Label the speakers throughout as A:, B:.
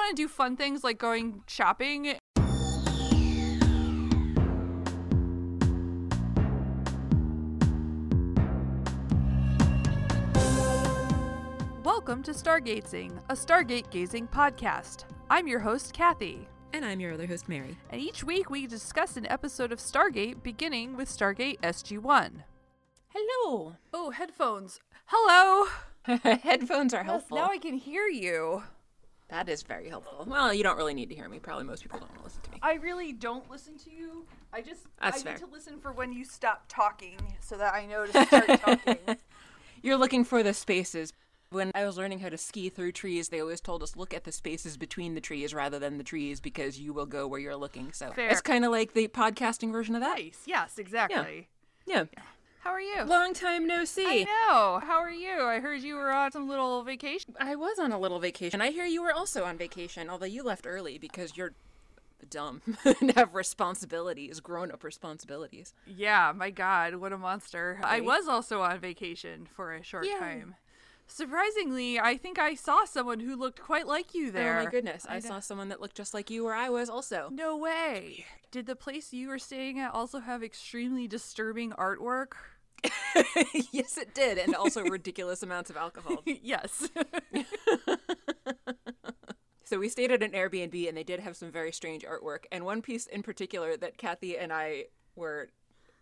A: want to do fun things like going shopping. Welcome to Stargazing, a Stargate gazing podcast. I'm your host, Kathy.
B: And I'm your other host, Mary.
A: And each week we discuss an episode of Stargate beginning with Stargate SG1.
B: Hello.
A: Oh, headphones. Hello.
B: Headphones are helpful.
A: Now I can hear you.
B: That is very helpful. Well, you don't really need to hear me. Probably most people don't want to listen to me.
A: I really don't listen to you. I just
B: That's
A: I
B: fair.
A: need to listen for when you stop talking so that I know to start talking.
B: You're looking for the spaces. When I was learning how to ski through trees, they always told us look at the spaces between the trees rather than the trees because you will go where you're looking. So
A: Fair.
B: it's kind of like the podcasting version of that.
A: Nice. Yes, exactly.
B: Yeah.
A: How are you?
B: Long time no see.
A: I know. How are you? I heard you were on some little vacation.
B: I was on a little vacation. I hear you were also on vacation, although you left early because you're dumb and have responsibilities, grown up responsibilities.
A: Yeah, my God, what a monster. I was also on vacation for a short
B: Yay.
A: time. Surprisingly, I think I saw someone who looked quite like you there.
B: Oh my goodness. I,
A: I
B: saw someone that looked just like you where I was also.
A: No way. Did the place you were staying at also have extremely disturbing artwork?
B: yes, it did. And also ridiculous amounts of alcohol.
A: yes.
B: So we stayed at an Airbnb and they did have some very strange artwork. And one piece in particular that Kathy and I were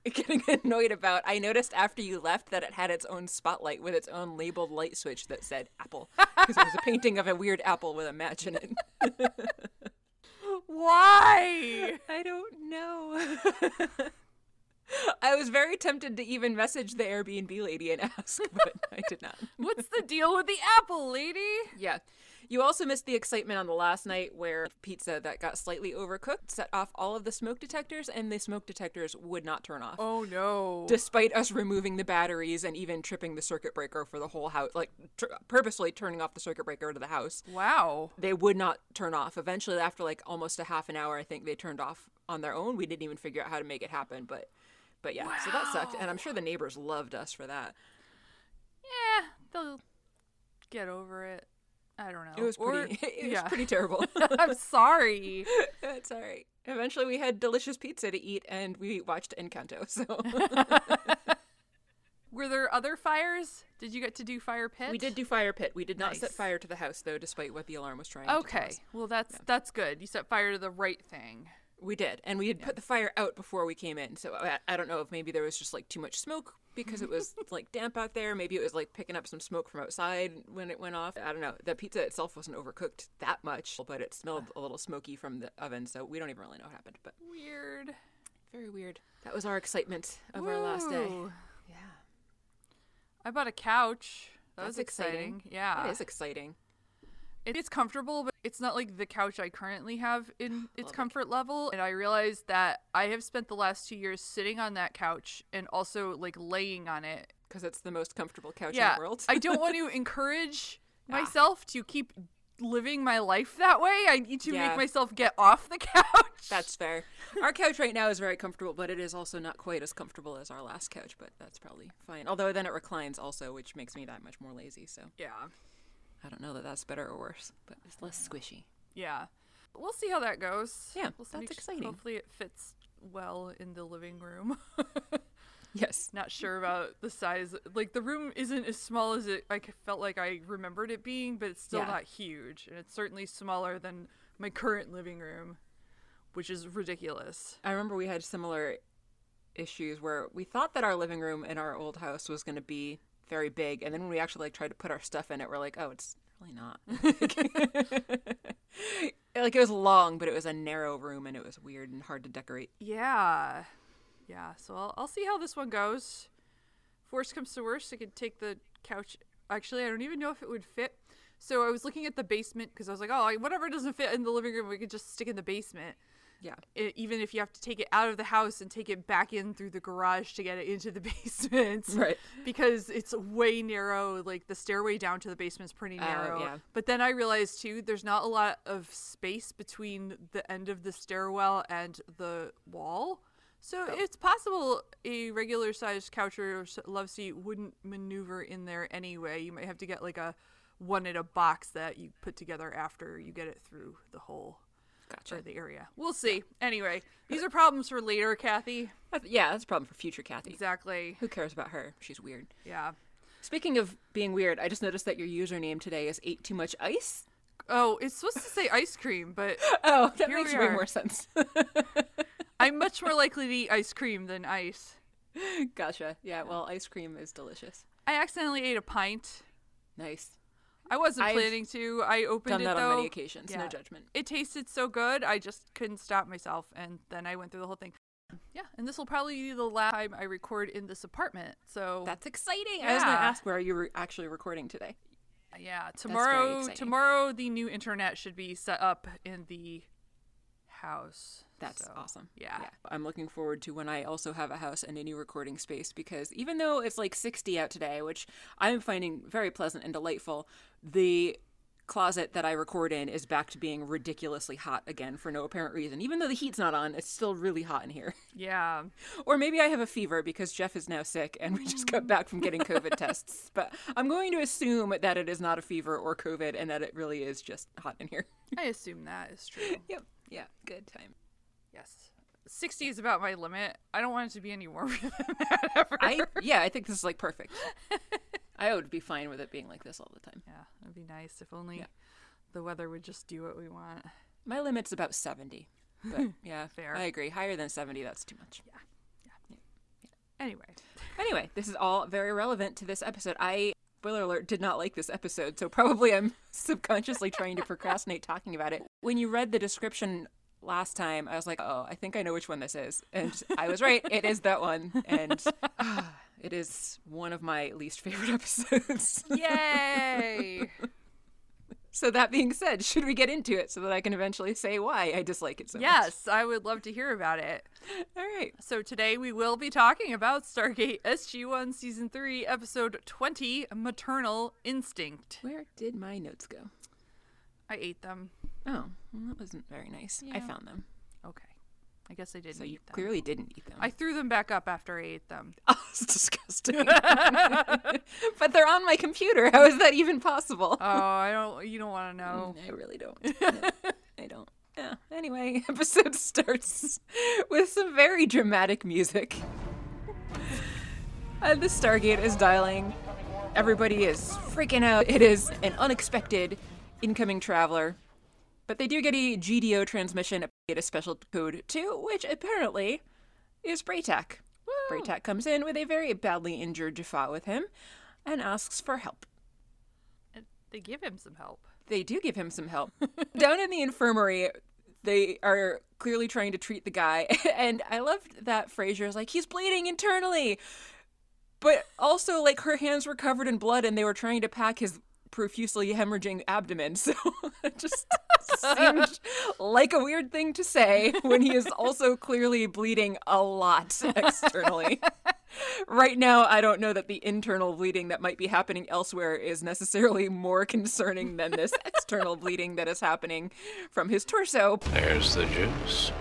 B: getting annoyed about, I noticed after you left that it had its own spotlight with its own labeled light switch that said apple. Because it was a painting of a weird apple with a match in it.
A: Why?
B: I don't know. I was very tempted to even message the Airbnb lady and ask, but I did not.
A: What's the deal with the apple, lady?
B: Yeah. You also missed the excitement on the last night where pizza that got slightly overcooked set off all of the smoke detectors and the smoke detectors would not turn off.
A: Oh no.
B: Despite us removing the batteries and even tripping the circuit breaker for the whole house, like tr- purposely turning off the circuit breaker to the house,
A: wow.
B: they would not turn off. Eventually, after like almost a half an hour, I think they turned off on their own. We didn't even figure out how to make it happen, but but yeah, so that sucked, and I'm sure the neighbors loved us for that.
A: Yeah, they'll get over it. I don't know.
B: It was
A: Or-
B: pretty, it was
A: yeah.
B: pretty terrible.
A: I'm sorry.
B: That's all right. Eventually, we had delicious pizza to eat, and we watched Encanto. So
A: Were there other fires? Did you get to do fire pit?
B: we did do fire pit. We did not set fire to the house, though, despite what the alarm was trying.
A: Okay. Well, that's that's good. You set fire to the right thing.
B: We did, and we had put the fire out before we came in. So I, I don't know if maybe there was just like too much smoke because it was like damp out there. Maybe it was like picking up some smoke from outside when it went off. I don't know. The pizza itself wasn't overcooked that much, but it smelled a little smoky from the oven. So we don't even really know what happened. But
A: Weird.
B: very weird. That was our excitement of our last day. Yeah.
A: I bought a couch. That
B: That's
A: was exciting.
B: exciting.
A: Yeah.
B: That is exciting.
A: It- It's comfortable, but it's not like the couch I currently have in its
B: Love it.
A: comfort level. And I realized that I have spent the last two years sitting on that couch and also like laying on it.
B: Because it's the most comfortable couch
A: yeah.
B: in the world.
A: I don't want to encourage
B: Ah.
A: myself to keep living my life that way. I need to
B: Yeah.
A: make myself get off the couch.
B: That's fair. Our couch right now is very comfortable, but it is also not quite as comfortable as our last couch, but that's probably fine. Although then it reclines also, which makes me that much more lazy, so
A: yeah.
B: I don't know that that's better or worse, but it's less squishy.
A: Yeah. We'll see how that goes.
B: Yeah,
A: we'll
B: that's exciting.
A: Hopefully it fits well in the living room.
B: Yes.
A: Not sure about the size. Like the room isn't as small as it I felt like I remembered it being, but it's still
B: Yeah.
A: not huge, and it's certainly smaller than my current living room, which is ridiculous.
B: I remember we had similar issues where we thought that our living room in our old house was going to be very big, and then when we actually like tried to put our stuff in it, we're like, oh, it's really not. like it was long, but it was a narrow room, and it was weird and hard to decorate.
A: Yeah, yeah. So I'll I'll see how this one goes. If worst comes to worst, I could take the couch. Actually, I don't even know if it would fit. So I was looking at the basement because I was like, oh, whatever doesn't fit in the living room, we could just stick in the basement.
B: Yeah.
A: I even if you have to take it out of the house and take it back in through the garage to get it into the basement.
B: Right.
A: Because it's way narrow. Like the stairway down to the basement's pretty
B: Oh,
A: narrow.
B: yeah.
A: But then I realized too, there's not a lot of space between the end of the stairwell and the wall. So
B: Oh.
A: it's possible a regular sized couch or love seat wouldn't maneuver in there anyway. You might have to get like a one in a box that you put together after you get it through the hole
B: Gotcha.
A: or the area. We'll see. Anyway, these are problems for later, Kathy.
B: Yeah, that's a problem for future Kathy.
A: Exactly.
B: Who cares about her? She's weird.
A: Yeah.
B: Speaking of being weird, I just noticed that your username today is ate too much ice.
A: Oh, it's supposed to say ice cream, but
B: Oh, that makes way more sense.
A: I'm much more likely to eat ice cream than ice.
B: gotcha. Yeah, well, ice cream is delicious.
A: I accidentally ate a pint.
B: Nice.
A: I wasn't
B: I've
A: planning to. I opened
B: Done
A: it
B: that
A: though.
B: on many occasions. No judgment.
A: It tasted so good, I just couldn't stop myself, and then I went through the whole thing. Yeah, and this will probably be the last time I record in this apartment. So
B: That's exciting. I was going to ask where are you were actually recording today.
A: yeah, tomorrow tomorrow the new internet should be set up in the house.
B: That's
A: So,
B: awesome.
A: Yeah.
B: I'm looking forward to when I also have a house and a new recording space because even though it's like 60 out today, which I'm finding very pleasant and delightful, the closet that I record in is back to being ridiculously hot again for no apparent reason. Even though the heat's not on, it's still really hot in here.
A: Yeah.
B: Or maybe I have a fever because Jeff is now sick and we just got back from getting COVID tests. But I'm going to assume that it is not a fever or COVID and that it really is just hot in here.
A: I assume that is true.
B: yep. Yeah. Good time.
A: yes. 60 is about my limit. I don't want it to be any warmer than that ever.
B: I yeah, I think this is like perfect. I would be fine with it being like this all the time.
A: yeah, that'd be nice if only
B: Yeah.
A: the weather would just do what we want.
B: My limit's about 70. But yeah,
A: Fair.
B: I agree. Higher than 70, that's too much. Yeah. yeah. Yeah.
A: Anyway,
B: Anyway, this is all very relevant to this episode. I spoiler alert did not like this episode, so probably I'm subconsciously trying to procrastinate talking about it. When you read the description last time, I was like, "Oh, I think I know which one this is." And I was right. It is that one. And ah, it is one of my least favorite episodes.
A: yay!
B: So that being said, should we get into it so that I can eventually say why I dislike it so much?
A: yes, I would love to hear about it.
B: All right.
A: So today we will be talking about Stargate SG1 Season 3, Episode 20, Maternal Instinct.
B: Where did my notes go?
A: I ate them.
B: Oh, well, that wasn't very nice. I found them.
A: Okay. I guess I didn't
B: So you clearly didn't eat them.
A: I threw them back up after I ate them.
B: Oh, it's disgusting. but they're on my computer. How is that even possible?
A: Oh, I don't. You don't want to mm, know.
B: I really don't. No, I don't. Yeah. Anyway, episode starts with some very dramatic music. And the Stargate is dialing. Everybody is freaking out. It is an unexpected incoming traveler. But they do get a GDO transmission, get a special code too, which apparently is Bra'tac. Bra'tac comes in with a very badly injured Jaffa with him and asks for help.
A: And They give him some help.
B: They do give him some help. Down in the infirmary, they are clearly trying to treat the guy. And I loved that Fraiser is like, he's bleeding internally. But also, like, her hands were covered in blood and they were trying to pack his profusely hemorrhaging abdomen. So just seemed like a weird thing to say when he is also clearly bleeding a lot externally. right now, I don't know that the internal bleeding that might be happening elsewhere is necessarily more concerning than this external bleeding that is happening from his torso,
C: There's the juice.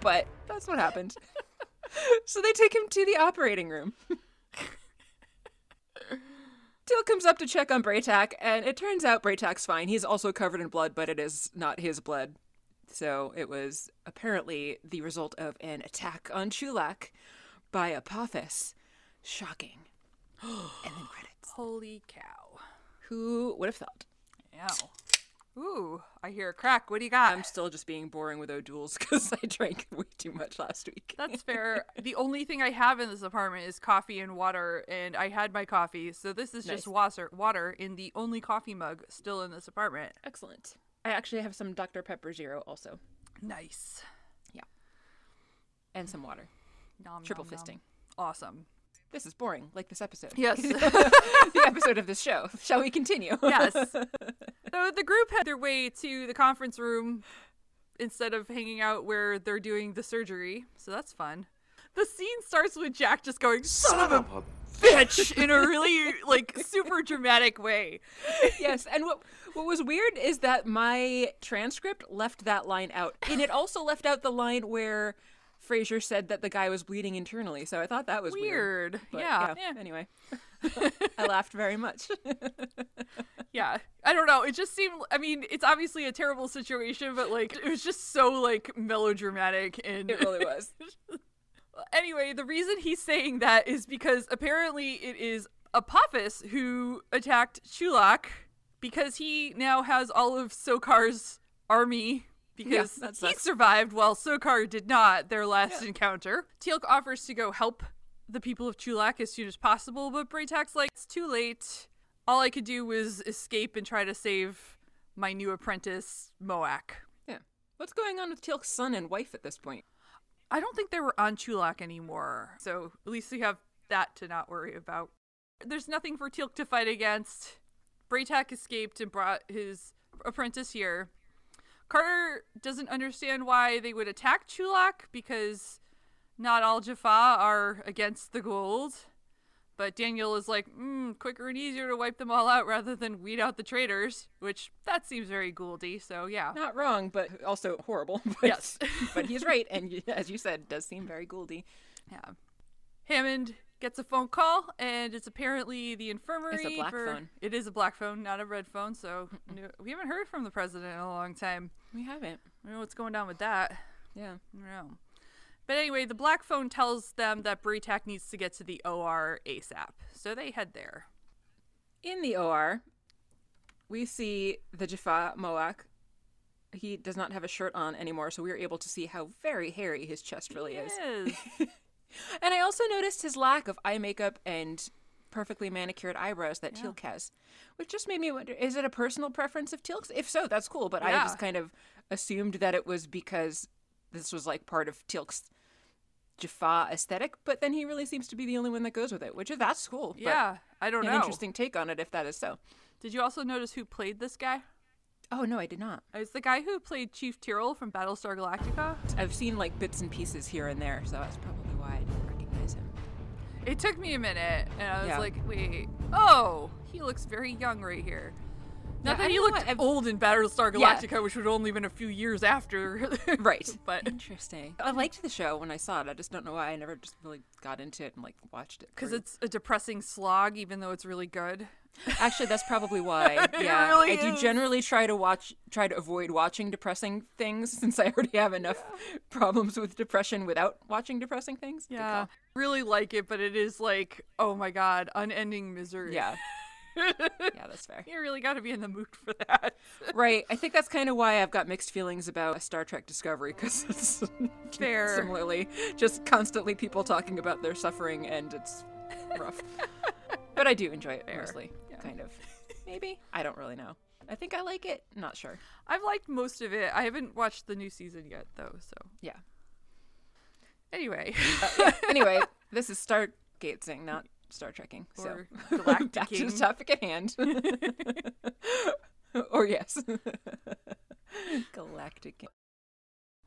B: but that's what happened. so they take him to the operating room. Teal'c comes up to check on Bra'tac, and it turns out Bra'tac's fine. He's also covered in blood, but it is not his blood. So it was apparently the result of an attack on Chulak by Apophis. Shocking. and then credits.
A: Holy cow.
B: Who would have thought?
A: Yeah. Ooh, I hear a crack. What do you got?
B: I'm still just being boring with O'Doul's because I drank way too much last week.
A: That's fair. the only thing I have in this apartment is coffee and water, and I had my coffee, so this is just
B: Nice.
A: water, water in the only coffee mug still in this apartment.
B: Excellent. I actually have some Dr. Pepper Zero also,
A: Nice. Yeah.
B: And some water.
A: Nom,
B: Triple
A: nom, nom.
B: fisting.
A: Awesome.
B: This is boring, like this episode.
A: Yes.
B: the episode of this show. Shall we continue?
A: yes. So the group had their way to the conference room instead of hanging out where they're doing the surgery, so that's fun. The scene starts with Jack just going, "Son of a bitch," in a really like super dramatic way.
B: yes, and what what was weird is that my transcript left that line out, and it also left out the line where Fraiser said that the guy was bleeding internally, so I thought that was weird.
A: Weird.
B: But,
A: yeah.
B: yeah. Anyway, I laughed very much.
A: Yeah. I don't know. It just seemed I mean, it's obviously a terrible situation, but like it was just so like melodramatic and
B: it really was.
A: Anyway, the reason he's saying that is because apparently it is Apophis who attacked Chulak because he now has all of Sokar's army because
B: that
A: he survived while Sokar did not their last encounter. Teal'c offers to go help the people of Chulak as soon as possible, but Bra'tac's like, it's too late. All I could do was escape and try to save my new apprentice, Moac.
B: Yeah. What's going on with Teal'c's son and wife at this point?
A: I don't think they were on Chulak anymore. So at least we have that to not worry about. There's nothing for Teal'c to fight against. Bra'tac escaped and brought his apprentice here. Carter doesn't understand why they would attack Chulak because not all Jaffa are against the Goa'uld. But Daniel is like, mm, quicker and easier to wipe them all out rather than weed out the traitors, which that seems very Goa'uldy. So yeah,
B: Not wrong, but also horrible. But,
A: Yes.
B: but he's right, and as you said, does seem very Goa'uldy.
A: Yeah. Hammond gets a phone call, and it's apparently the infirmary.
B: It's a black
A: for-
B: phone.
A: It is a black phone, not a red phone. So no- we haven't heard from the president in a long time.
B: We haven't.
A: I don't know what's going on with that.
B: Yeah.
A: I don't know. But anyway, the black phone tells them that Bra'tac needs to get to the OR ASAP. So they head there.
B: In the OR, we see the Jaffa Moac. He does not have a shirt on anymore, so we are able to see how very hairy his chest really is.
A: Yes.
B: And I also noticed his lack of eye makeup and perfectly manicured eyebrows that Teal'c has, which just made me wonder: is it a personal preference of Teal'c's? If so, that's cool. But I just kind of assumed that it was because this was like part of Teal'c's Jaffa aesthetic. But then he really seems to be the only one that goes with it, which is that's cool.
A: yeah. I don't
B: an
A: know.
B: interesting take on it if that is so.
A: Did you also notice who played this guy?
B: Oh no, I did not.
A: It's the guy who played Chief Tyrol from Battlestar Galactica.
B: I've seen like bits and pieces here and there, so that's probably why I didn't recognize him.
A: It took me a minute, and I was
B: Yeah.
A: like, wait, oh, he looks very young right here. Not
B: Yeah,
A: that he looked
B: what-
A: old in Battlestar
B: Yeah.
A: Galactica, which would only been a few years after.
B: Right.
A: But
B: Interesting. I liked the show when I saw it. I just don't know why I never just really got into it and like watched it.
A: because it's a depressing slog, even though it's really good.
B: actually that's probably why. Yeah,
A: really
B: I do
A: is.
B: generally try to watch, try to avoid watching depressing things since I already have enough problems with depression without watching depressing things.
A: Yeah. Really like it, but it is like, oh my god, unending misery.
B: Yeah. yeah, that's fair.
A: You really got to be in the mood for that.
B: Right. I think that's kind of why I've got mixed feelings about Star Trek Discovery because it's
A: Fair.
B: similarly just constantly people talking about their suffering and it's rough. but I do enjoy it
A: Fair.
B: mostly.
A: Yeah.
B: Kind of. Maybe. I don't really know. I think I like it. Not sure.
A: I've liked most of it. I haven't watched the new season yet, though. So
B: Yeah.
A: anyway, uh,
B: Anyway, this is Stargatesing, not Star Trekking. So back to the topic at hand. or yes. Galactic.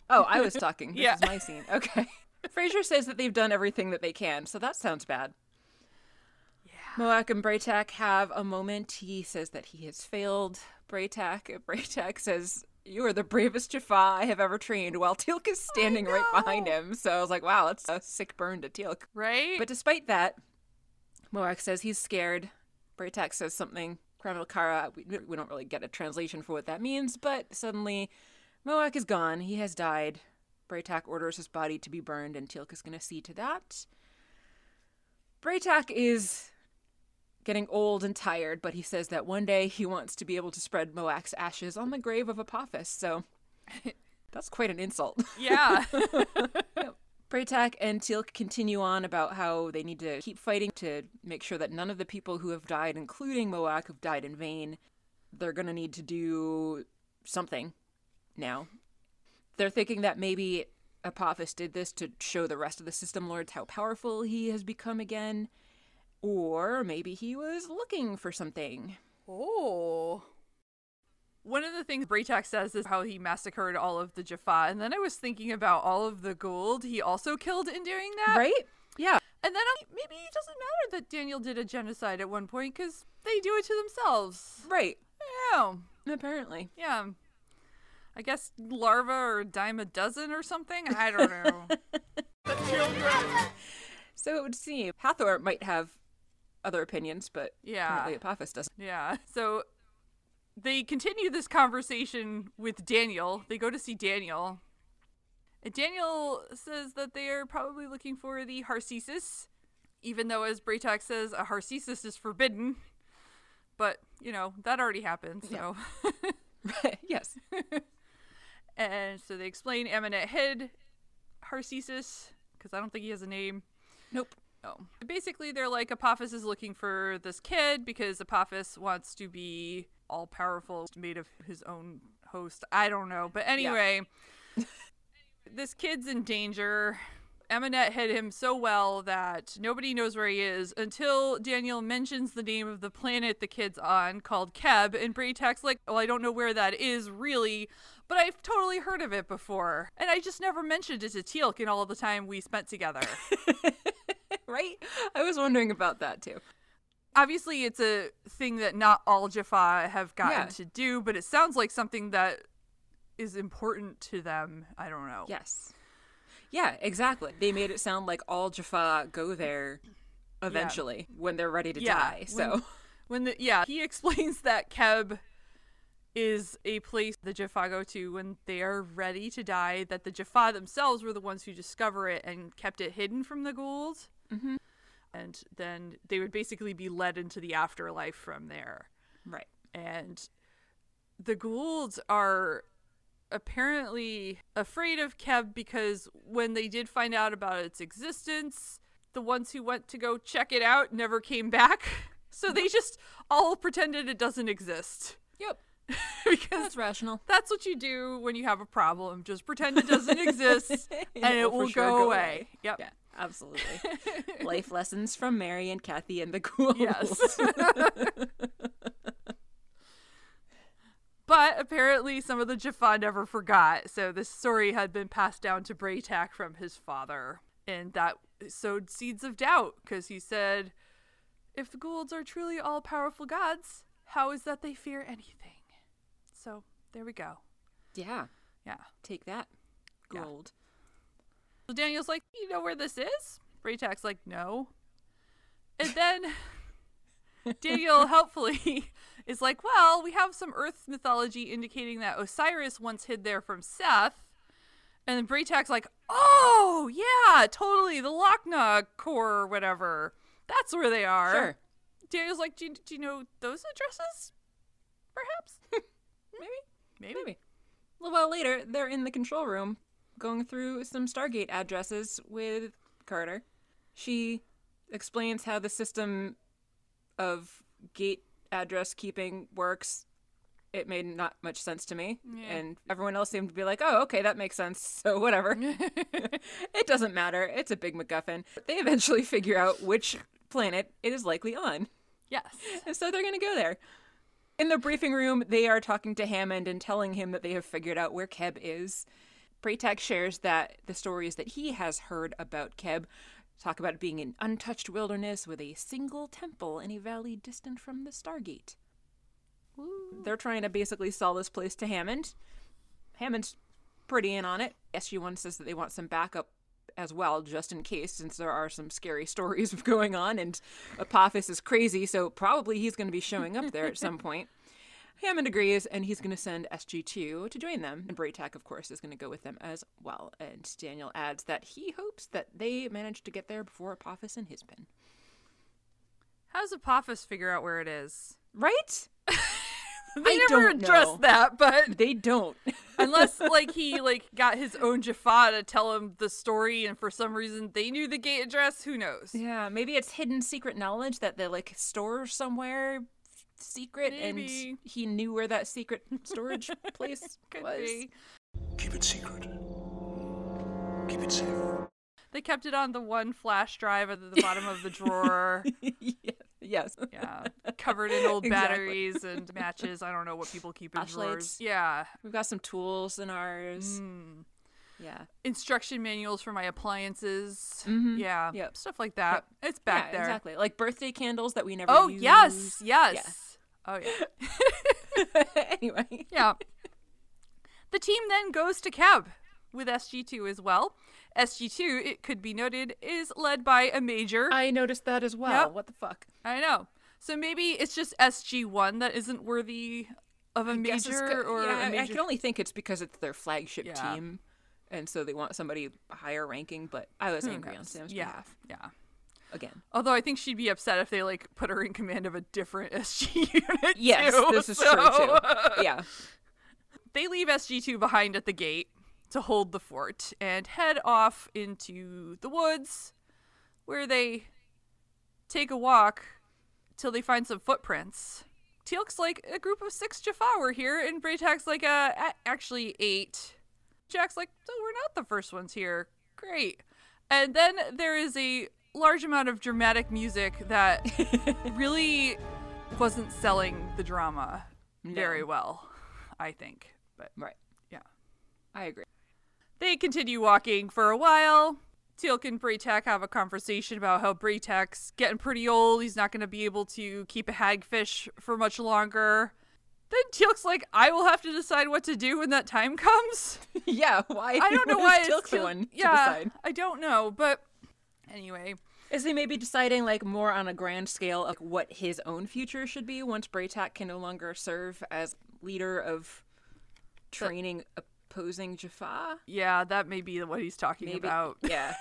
B: Oh, I was talking. This
A: Yeah.
B: is my scene. Okay. Frasier says that they've done everything that they can, so that sounds bad.
A: Yeah.
B: Moac and Bra'tac have a moment. He says that he has failed Bra'tac. Bra'tac says, You are the bravest Jaffa I have ever trained, while Teal'c is standing right behind him. So I was like, Wow, that's a sick burn to Teal'c.
A: right?
B: But despite that, Moac says he's scared. Bra'tac says something. Kreml Kara, we, we don't really get a translation for what that means, but suddenly Moac is gone. He has died. Bra'tac orders his body to be burned, and Teal'c is going to see to that. Bra'tac is getting old and tired, but he says that one day he wants to be able to spread Moac's ashes on the grave of Apophis, so that's quite an insult.
A: yeah.
B: Bra'tac and Teal'c continue on about how they need to keep fighting to make sure that none of the people who have died, including Moac, have died in vain. They're going to need to do something now. They're thinking that maybe Apophis did this to show the rest of the System Lords how powerful he has become again. Or maybe he was looking for something.
A: Oh. One of the things Bra'tac says is how he massacred all of the Jaffa, and then I was thinking about all of the Goa'uld he also killed in doing that.
B: Right? Yeah.
A: And then I'm, maybe it doesn't matter that Daniel did a genocide at one point because they do it to themselves.
B: Right.
A: Yeah.
B: Apparently.
A: Yeah. I guess larva or a dime a dozen or something. I don't know.
B: So it would seem Hathor might have other opinions, but
A: Yeah.
B: apparently Apophis doesn't.
A: Yeah. So they continue this conversation with Daniel. They go to see Daniel. And Daniel says that they are probably looking for the Harcesis, even though, as Bra'tac says, a Harcesis is forbidden. But, you know, that already happened, so.
B: yes.
A: and so they explain Amaunet hid Harcesis, because I don't think he has a name.
B: Nope.
A: Oh. Basically, they're like Apophis is looking for this kid because Apophis wants to be all powerful, made of his own host. I don't know. But anyway, this kid's in danger. Amaunet hid him so well that nobody knows where he is until Daniel mentions the name of the planet the kid's on called Kheb. And Bra'tac's like, well, I don't know where that is really, but I've totally heard of it before. And I just never mentioned it to Teal'c in all the time we spent together.
B: right? I was wondering about that too.
A: Obviously it's a thing that not all Jaffa have gotten
B: Yeah.
A: to do, but it sounds like something that is important to them. I don't know.
B: Yes. Yeah, exactly. They made it sound like all Jaffa go there eventually when they're ready to
A: Yeah,
B: die. So
A: When the yeah, he explains that Kheb is a place the Jaffa go to when they are ready to die. That the Jaffa themselves were the ones who discover it and kept it hidden from the Goa'uld. Mm-hmm. And then they would basically be led into the afterlife from there.
B: right.
A: and the Goa'ulds are apparently afraid of Kheb because when they did find out about its existence, the ones who went to go check it out never came back. So they just all pretended it doesn't exist
B: Yep.
A: because
B: That's rational.
A: that's what you do when you have a problem. Just pretend it doesn't exist and, it
B: for
A: will
B: sure
A: go, away. Yep.
B: Yeah, absolutely. Life lessons from Mary and Kathy and the ghouls.
A: Yes. but apparently, some of the Jaffa never forgot, so this story had been passed down to Bra'tac from his father. And that sowed seeds of doubt, because he said, If the Goa'ulds are truly all powerful gods, how is that they fear anything? So, there we go.
B: yeah.
A: Yeah.
B: Take that. Goa'uld.
A: So Daniel's like, You know where this is? Bra'tac's like, No. And then Daniel helpfully is like, Well, we have some Earth mythology indicating that Osiris once hid there from Seth. And then Bra'tac's like, Oh, yeah, totally. The Lochna core or whatever. That's where they are.
B: Sure.
A: Daniel's like, do you, do you know those addresses? Perhaps?
B: Maybe.
A: Maybe.
B: Maybe. A little while later, they're in the control room going through some Stargate addresses with Carter. She explains how the system of gate address keeping works. It made not much sense to me.
A: Yeah.
B: And everyone else seemed to be like, oh, okay, that makes sense. So whatever. it doesn't matter. It's a big MacGuffin. They eventually figure out which planet it is likely on.
A: Yes.
B: And so they're going to go there. In the briefing room, they are talking to Hammond and telling him that they have figured out where Kheb is. Bra'tac shares that the stories that he has heard about Kheb talk about it being an untouched wilderness with a single temple in a valley distant from the Stargate. They're trying to basically sell this place to Hammond. Hammond's pretty in on it. SG1 says that they want some backup as well, just in case, since there are some scary stories going on, and Apophis is crazy, so probably he's going to be showing up there at some point. Hammond agrees, and he's going to send SG2 to join them. And Bra'tac, of course, is going to go with them as well. And Daniel adds that he hopes that they manage to get there before Apophis and his pin.
A: How does Apophis figure out where it is?
B: Right?
A: They
B: I
A: never
B: know.
A: that, but
B: They don't.
A: unless like he like got his own Jaffa to tell him the story, and for some reason they knew the gate address. Who knows?
B: Yeah, maybe it's hidden secret knowledge that they like store somewhere secret
A: Maybe.
B: and he knew where that secret storage place
A: Could
B: was.
A: be.
C: Keep it secret. Keep it safe.
A: They kept it on the one flash drive at the bottom of the drawer.
B: Yeah, yes.
A: Yeah, covered in old
B: Exactly.
A: batteries and matches. I don't know what people keep in drawers.
B: Flashlights.
A: Yeah,
B: We've got some tools in ours.
A: Mm.
B: Yeah.
A: instruction manuals for my appliances.
B: Mhm.
A: Yeah,
B: Yep.
A: stuff like that. It's back
B: yeah,
A: there.
B: exactly. Like birthday candles that we never
A: Oh
B: use.
A: yes, yes. Oh yeah.
B: anyway.
A: Yeah. The team then goes to Kheb. with SG2 as well. SG2, it could be noted, is led by a major.
B: I noticed that as well.
A: Yep.
B: What the fuck?
A: I know. So maybe it's just SG1 that isn't worthy of a major
B: co-
A: or
B: yeah,
A: a
B: I-
A: major.
B: I can only think it's because it's their flagship
A: Yeah.
B: team, and so they want somebody higher ranking. But I was
A: Who hmm,
B: angry on? Sam's
A: yeah,
B: behalf
A: yeah.
B: Again.
A: Although I think she'd be upset if they like put her in command of a different SG unit.
B: Yes,
A: too,
B: this is
A: so-
B: true too. Yeah,
A: they leave SG2 behind at the gate to hold the fort and head off into the woods where they take a walk till they find some footprints. Teal'c's like a group of six Jaffa were here, and Bra'tac's like uh, a- actually eight. Jack's like, so we're not the first ones here. Great. And then there is a large amount of dramatic music that really wasn't selling the drama very well, I think. But
B: right.
A: yeah.
B: I agree.
A: They continue walking for a while. Teal'c and Bra'tac have a conversation about how Bra'tac's getting pretty old. He's not going to be able to keep a hagfish for much longer. Then Teal'c's like, I will have to decide what to do when that time comes.
B: yeah, why?
A: I don't know why
B: is
A: it's
B: Teal'c the one to
A: yeah,
B: decide.
A: I don't know, but anyway,
B: Is he maybe deciding like more on a grand scale of what his own future should be once Bra'tac can no longer serve as leader of training opposing Jaffa?
A: yeah, that may be what he's talking
B: Maybe.
A: about.
B: Yeah.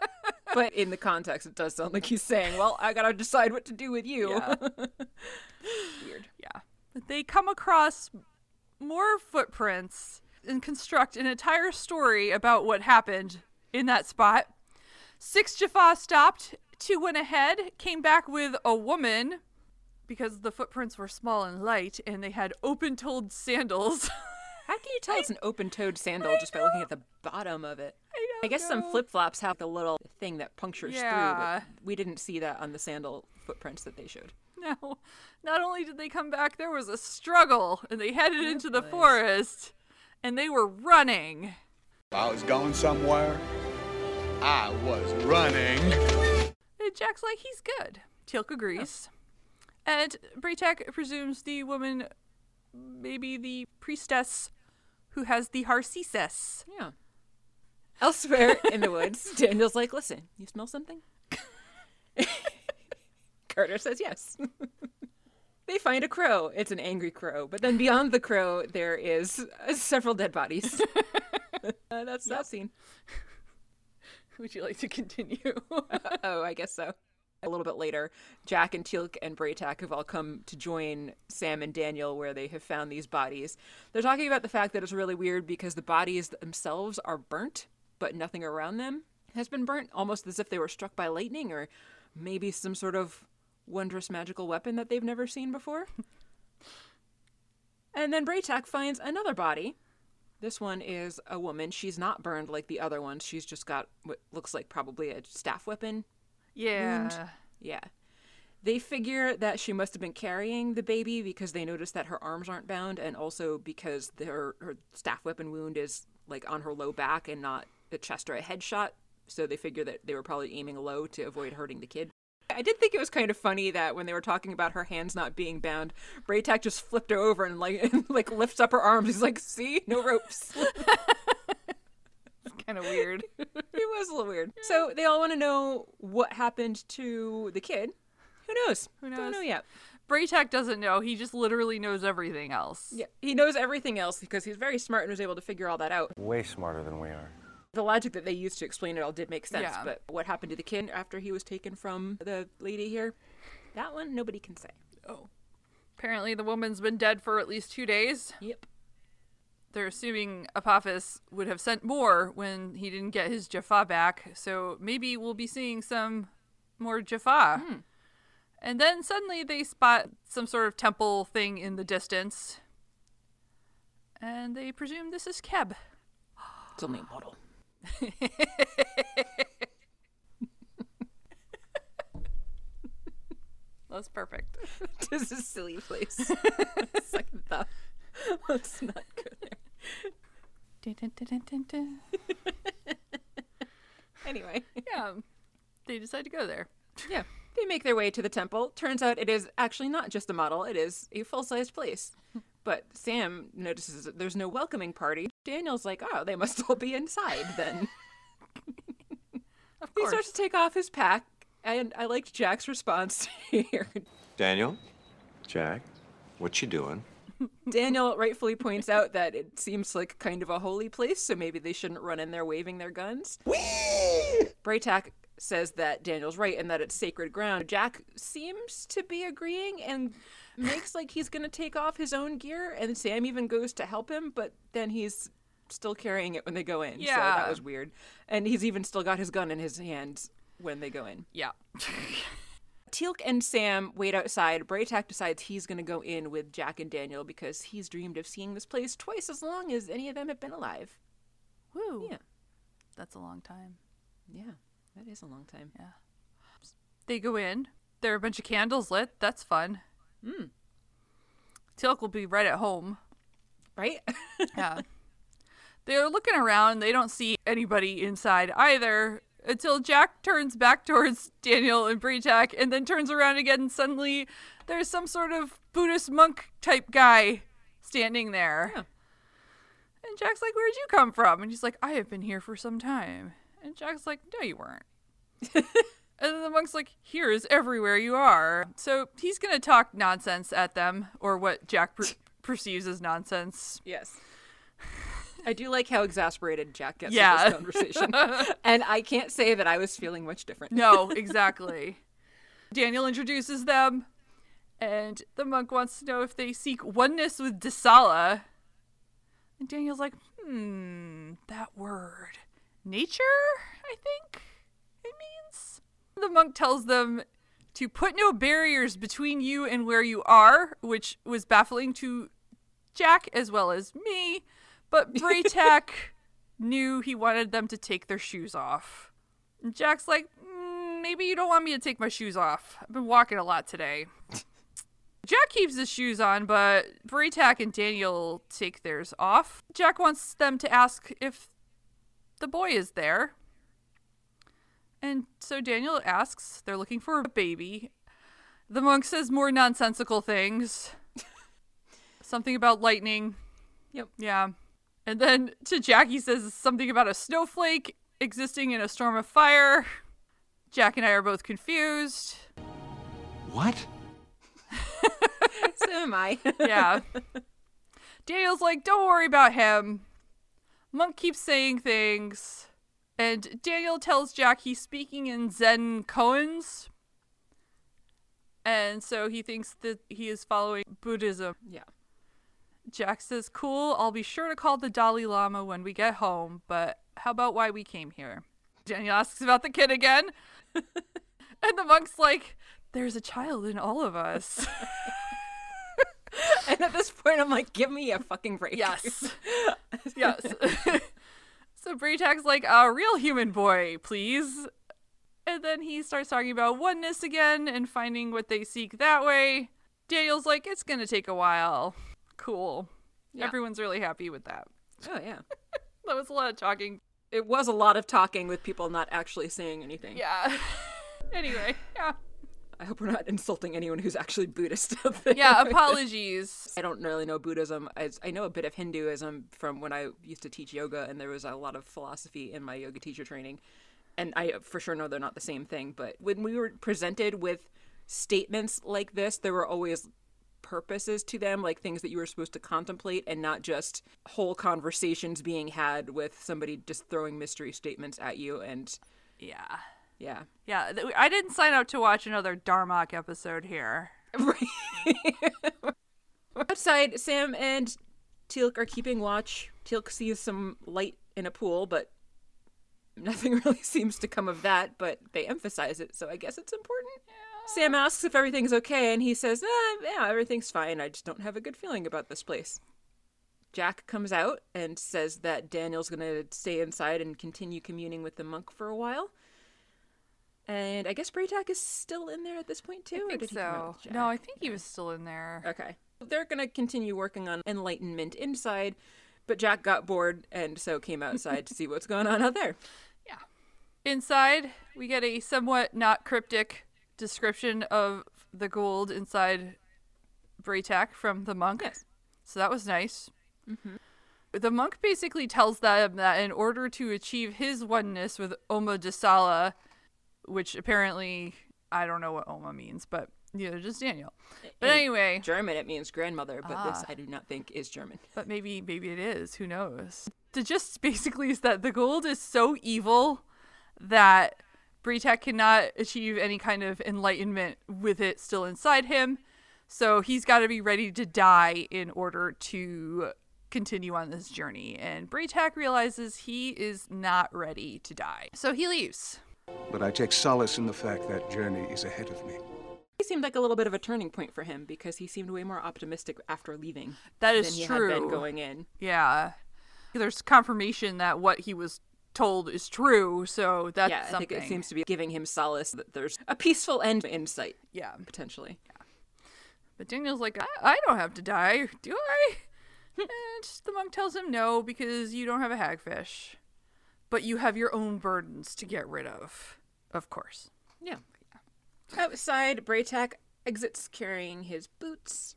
B: but in the context, it does sound like he's saying, "Well, I gotta decide what to do with you."
A: Yeah.
B: Weird.
A: Yeah. They come across more footprints and construct an entire story about what happened in that spot. Six Jaffa stopped, two went ahead, came back with a woman because the footprints were small and light and they had open toed sandals.
B: How can you tell it's an open-toed sandal just by looking at the bottom of it?
A: I don't
B: I guess some flip-flops have the little thing that punctures
A: Yeah.
B: through, but we didn't see that on the sandal footprints that they showed.
A: No. Not only did they come back, there was a struggle and they headed into the forest and they were running.
D: I was going somewhere, I was running.
A: And Jack's like, he's good. Teal'c agrees. And Bra'tac presumes the woman, maybe the priestess who has the Harcesis.
B: Yeah. Elsewhere in the woods, Daniel's like, "Listen, you smell something?" Carter says yes. they find a crow. It's an angry crow, but then beyond the crow, there is uh, several dead bodies. uh, that's that scene.
A: Would you like to continue?
B: oh, I guess so. A little bit later, Jack and Teal'c and Bra'tac have all come to join Sam and Daniel where they have found these bodies. They're talking about the fact that it's really weird because the bodies themselves are burnt, but nothing around them has been burnt, almost as if they were struck by lightning or maybe some sort of wondrous magical weapon that they've never seen before. and then Bra'tac finds another body. This one is a woman. She's not burned like the other ones. She's just got what looks like probably a staff weapon
A: yeah.
B: yeah. They figure that she must have been carrying the baby because they notice that her arms aren't bound, and also because her, her staff weapon wound is like on her low back and not a chest or a head shot. So they figure that they were probably aiming low to avoid hurting the kid. I did think it was kind of funny that when they were talking about her hands not being bound, Bra'tac just flipped her over and like and, like lifts up her arms. He's like, "See, no ropes."
A: It's Kind of weird.
B: it was a little weird. So they all want to know what happened to the kid. Who knows?
A: Who knows?
B: Don't know yet.
A: Bra'tac doesn't know. He just literally knows everything else.
B: Yeah, he knows everything else because he's very smart and was able to figure all that out.
C: Way smarter than we are.
B: The logic that they used to explain it all did make sense,
A: Yeah.
B: but what happened to the kid after he was taken from the lady here? That one nobody can say.
A: Oh. Apparently, the woman's been dead for at least two days.
B: Yep.
A: They're assuming Apophis would have sent more when he didn't get his Jaffa back, so maybe we'll be seeing some more Jaffa. Hmm. And then suddenly they spot some sort of temple thing in the distance. And they presume this is Kheb.
B: It's only a model.
A: That's perfect.
B: this is a silly place. Second thought. Let's not go there. Anyway,
A: yeah, they decide to go there.
B: yeah. They make their way to the temple. Turns out it is actually not just a model, it is a full sized place. But Sam notices that there's no welcoming party. Daniel's like, oh, they must all be inside then.
A: Of
B: he starts to take off his pack, and I liked Jack's response here.
C: Daniel? Jack? What you doing?
B: Daniel rightfully points out that it seems like kind of a holy place, so maybe they shouldn't run in there waving their guns. Bra'tac says that Daniel's right and that it's sacred ground. Jack seems to be agreeing and makes like he's going to take off his own gear, and Sam even goes to help him, but then he's still carrying it when they go in. So
A: Yeah.
B: that was weird. And he's even still got his gun in his hands when they go in.
A: yeah.
B: Teal'c and Sam wait outside. Bra'tac decides he's going to go in with Jack and Daniel because he's dreamed of seeing this place twice as long as any of them have been alive.
A: Woo.
B: Yeah.
A: That's a long time.
B: Yeah, that is a long time. Yeah.
A: They go in. There are a bunch of candles lit. That's fun.
B: Hmm.
A: Teal'c will be right at home.
B: Right?
A: Yeah. They're looking around. They don't see anybody inside either until Jack turns back towards Daniel and Bra'tac and then turns around again and suddenly there's some sort of Buddhist monk type guy standing there.
B: Yeah.
A: And Jack's like, Where'd you come from? And he's like, I have been here for some time. And Jack's like, No, you weren't. and then the monk's like, Here is everywhere you are. So he's going to talk nonsense at them, or what Jack per- perceives as nonsense.
B: yes. I do like how exasperated Jack gets
A: Yeah.
B: this conversation. and I can't say that I was feeling much different.
A: No, exactly. Daniel introduces them, and the monk wants to know if they seek oneness with Desala. And Daniel's like, hmm, that word. Nature, I think. The monk tells them to put no barriers between you and where you are, which was baffling to Jack as well as me. But Bra'tac knew he wanted them to take their shoes off. And Jack's like, mm, maybe you don't want me to take my shoes off. I've been walking a lot today. Jack keeps his shoes on, but Bra'tac and Daniel take theirs off. Jack wants them to ask if the boy is there. And so Daniel asks, they're looking for a baby. The monk says more nonsensical things. Something about lightning.
B: Yep.
A: Yeah. And then to Jack, he says something about a snowflake existing in a storm of fire. Jack and I are both confused.
C: What?
B: So am I.
A: Yeah. Daniel's like, don't worry about him. Monk keeps saying things. And Daniel tells Jack he's speaking in Zen koans. And so he thinks that he is following Buddhism.
B: yeah.
A: Jack says, Cool, I'll be sure to call the Dalai Lama when we get home, but how about why we came here? Daniel asks about the kid again. and the monk's like, There's a child in all of us.
B: And at this point, I'm like, give me a fucking break.
A: yes. yes. So Bra'tac's like, A real human boy, please. And then he starts talking about oneness again and finding what they seek that way. Daniel's like, It's going to take a while. Cool.
B: Yeah.
A: Everyone's really happy with that.
B: Oh, yeah.
A: That was a lot of talking.
B: It was a lot of talking with people not actually saying anything.
A: Yeah. anyway, yeah.
B: I hope we're not insulting anyone who's actually Buddhist.
A: Yeah, apologies.
B: I don't really know Buddhism. I, I know a bit of Hinduism from when I used to teach yoga, and there was a lot of philosophy in my yoga teacher training. And I uh, for sure know they're not the same thing. But when we were presented with statements like this, there were always purposes to them, like things that you were supposed to contemplate, and not just whole conversations being had with somebody just throwing mystery statements at you. And
A: Yeah.
B: Yeah,
A: Yeah, th- I didn't sign up to watch another Darmok episode here.
B: Outside, Sam and Teal'c are keeping watch. Teal'c sees some light in a pool, but nothing really seems to come of that, but they emphasize it, so I guess it's important. Sam asks if everything's okay, and he says, eh, yeah, everything's fine. I just don't have a good feeling about this place. Jack comes out and says that Daniel's going to stay inside and continue communing with the monk for a while. And I guess Bra'tac is still in there at this point, too?
A: I think
B: did he come out
A: so. No, I think he was still in there.
B: Okay. They're going to continue working on enlightenment inside, but Jack got bored and so came outside to see what's going on out there. Yeah.
A: Inside, we get a somewhat not cryptic description of the Goa'uld inside Bra'tac from the monk.
B: Yes.
A: So that was nice. Mm-hmm. The monk basically tells them that in order to achieve his oneness with Oma Desala, which apparently I don't know what Oma means, but neither does Daniel. But
B: In
A: anyway,
B: German, it means grandmother, but this
A: Ah.
B: I do not think is German.
A: but maybe maybe it is. Who knows? The gist basically is that the Goa'uld is so evil that Bra'tac cannot achieve any kind of enlightenment with it still inside him. So he's got to be ready to die in order to continue on this journey. And Bra'tac realizes he is not ready to die. So he leaves.
C: But I take solace in the fact that journey is ahead of me.
B: He seemed like a little bit of a turning point for him because he seemed way more optimistic after leaving
A: That is
B: than
A: is
B: he
A: true.
B: had been going in.
A: Yeah. There's confirmation that what he was told is true, so that's
B: yeah, I
A: something.
B: think it seems to be giving him solace that there's a peaceful end in sight,
A: yeah.
B: potentially. Yeah.
A: But Daniel's like, I, I don't have to die, do I? and the monk tells him no, because you don't have a hagfish. But you have your own burdens to get rid of. Of course.
B: Yeah. Outside, Bra'tac exits carrying his boots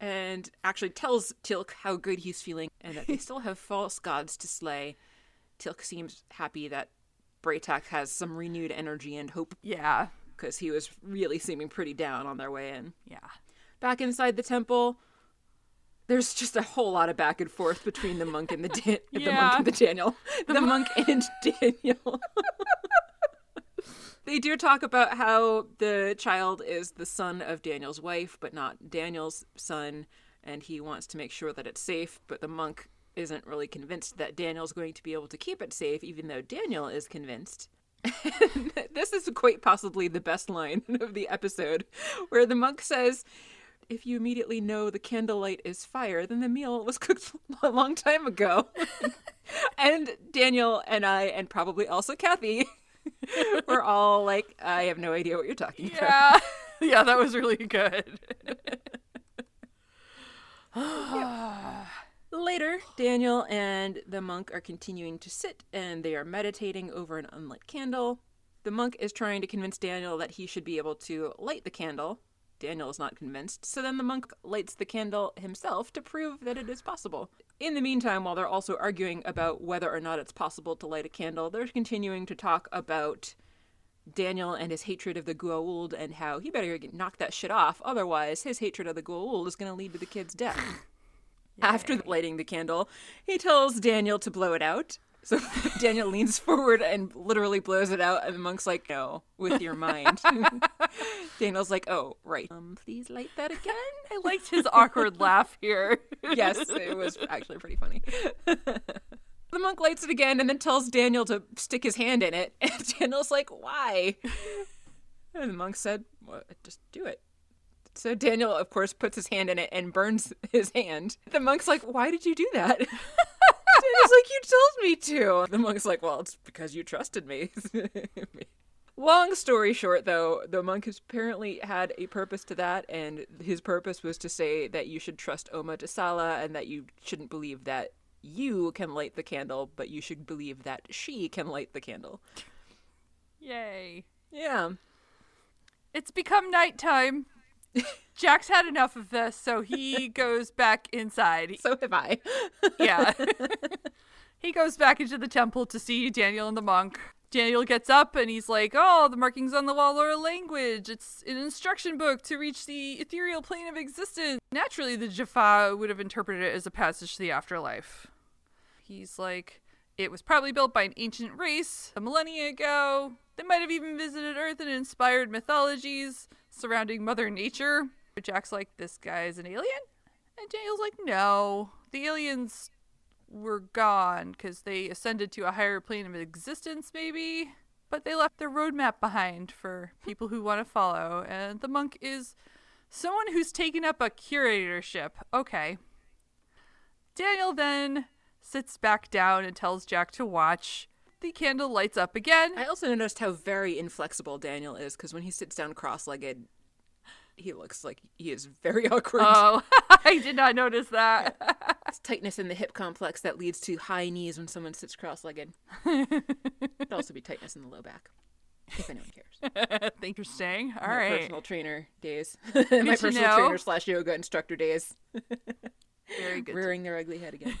B: and actually tells Teal'c how good he's feeling and that they still have false gods to slay. Teal'c seems happy that Bra'tac has some renewed energy and hope
A: Yeah.
B: because he was really seeming pretty down on their way in.
A: Yeah.
B: Back inside the temple, there's just a whole lot of back and forth between the monk and the, Dan- the monk and the Daniel. The, monk and Daniel. they do talk about how the child is the son of Daniel's wife, but not Daniel's son, and he wants to make sure that it's safe, but the monk isn't really convinced that Daniel's going to be able to keep it safe, even though Daniel is convinced. this is quite possibly the best line of the episode, where the monk says, If you immediately know the candlelight is fire, then the meal was cooked a long time ago. and Daniel and I, and probably also Kathy, were all like, I have no idea what you're talking about.
A: Yeah. yeah, that was really good.
B: Later, Daniel and the monk are continuing to sit and they are meditating over an unlit candle. The monk is trying to convince Daniel that he should be able to light the candle. Daniel is not convinced, so then the monk lights the candle himself to prove that it is possible. In the meantime, while they're also arguing about whether or not it's possible to light a candle, they're continuing to talk about Daniel and his hatred of the Goa'uld and how he better knock that shit off, otherwise his hatred of the Goa'uld is going to lead to the kid's death. After lighting the candle, he tells Daniel to blow it out. So Daniel leans forward and literally blows it out, and the monk's like, "No, with your mind." Daniel's like, "Oh, right. Um, please light that again."
A: I liked his awkward laugh here.
B: yes, it was actually pretty funny. the monk lights it again and then tells Daniel to stick his hand in it. And Daniel's like, why? And the monk said, well, just do it. So Daniel, of course, puts his hand in it and burns his hand. The monk's like, why did you do that? Daniel's like, you told me to. The monk's like, well, it's because you trusted me. Long story short, though, the monk has apparently had a purpose to that, and his purpose was to say that you should trust Oma Desala and that you shouldn't believe that you can light the candle, but you should believe that she can light the candle.
A: Yay.
B: Yeah.
A: It's become nighttime. Jack's had enough of this, so he goes back inside.
B: So have I.
A: Yeah. he goes back into the temple to see Daniel and the monk. Daniel gets up and he's like, Oh, the markings on the wall are a language. It's an instruction book to reach the ethereal plane of existence. Naturally, the Jaffa would have interpreted it as a passage to the afterlife. He's like, It was probably built by an ancient race a millennia ago. They might have even visited Earth and inspired mythologies surrounding Mother Nature. Jack's like, This guy is an alien? And Daniel's like, No. The aliens were gone because they ascended to a higher plane of existence, maybe. But they left their roadmap behind for people who want to follow. And the monk is someone who's taken up a curatorship. Okay. Daniel then sits back down and tells Jack to watch. The candle lights up again.
B: I also noticed how very inflexible Daniel is because when he sits down cross legged, he looks like he is very awkward.
A: Oh, I did not notice that.
B: It's tightness in the hip complex that leads to high knees when someone sits cross legged. Could also be tightness in the low back, if anyone cares.
A: Thank you for staying. All
B: My
A: right.
B: personal trainer days. My personal
A: know.
B: trainer slash yoga instructor days.
A: Very good.
B: rearing their ugly head again.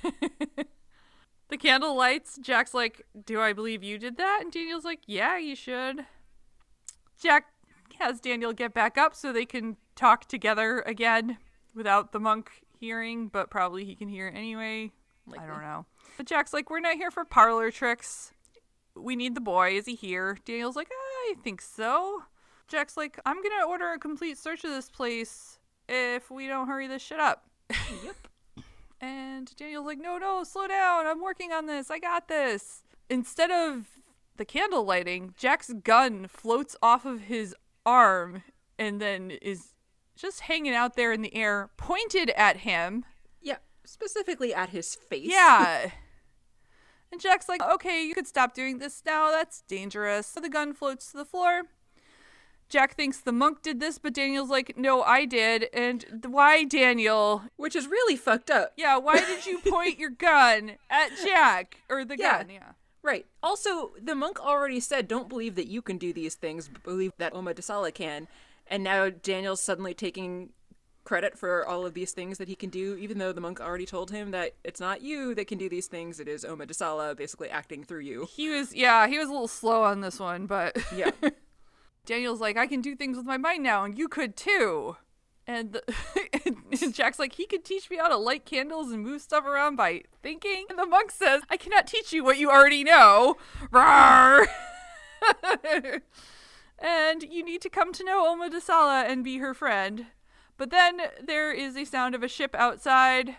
A: The candle lights. Jack's like, Do I believe you did that? And Daniel's like, Yeah, you should. Jack has Daniel get back up so they can talk together again without the monk hearing, but probably he can hear anyway. I don't know. But Jack's like, We're not here for parlor tricks. We need the boy. Is he here? Daniel's like, ah, I think so. Jack's like, I'm going to order a complete search of this place if we don't hurry this shit up.
B: yep.
A: And Daniel's like, no, no, slow down. I'm working on this. I got this. Instead of the candle lighting, Jack's gun floats off of his arm and then is just hanging out there in the air, pointed at him.
B: Yeah. Specifically at his face.
A: Yeah. and Jack's like, okay, you could stop doing this now. That's dangerous. So the gun floats to the floor. Jack thinks the monk did this, but Daniel's like, no, I did. And th- why, Daniel?
B: Which is really fucked up.
A: Yeah, why did you point your gun at Jack or the
B: Yeah.
A: gun? Yeah.
B: Right. Also, the monk already said, "Don't believe that you can do these things. Believe that Oma Desala can." And now Daniel's suddenly taking credit for all of these things that he can do, even though the monk already told him that it's not you that can do these things. It is Oma Desala basically acting through you.
A: He was yeah, he was a little slow on this one, but
B: Yeah.
A: Daniel's like, I can do things with my mind now, and you could too. And, the, and Jack's like, he could teach me how to light candles and move stuff around by thinking. And the monk says, I cannot teach you what you already know. Rawr. and you need to come to know Oma Desala and be her friend. But then there is a sound of a ship outside.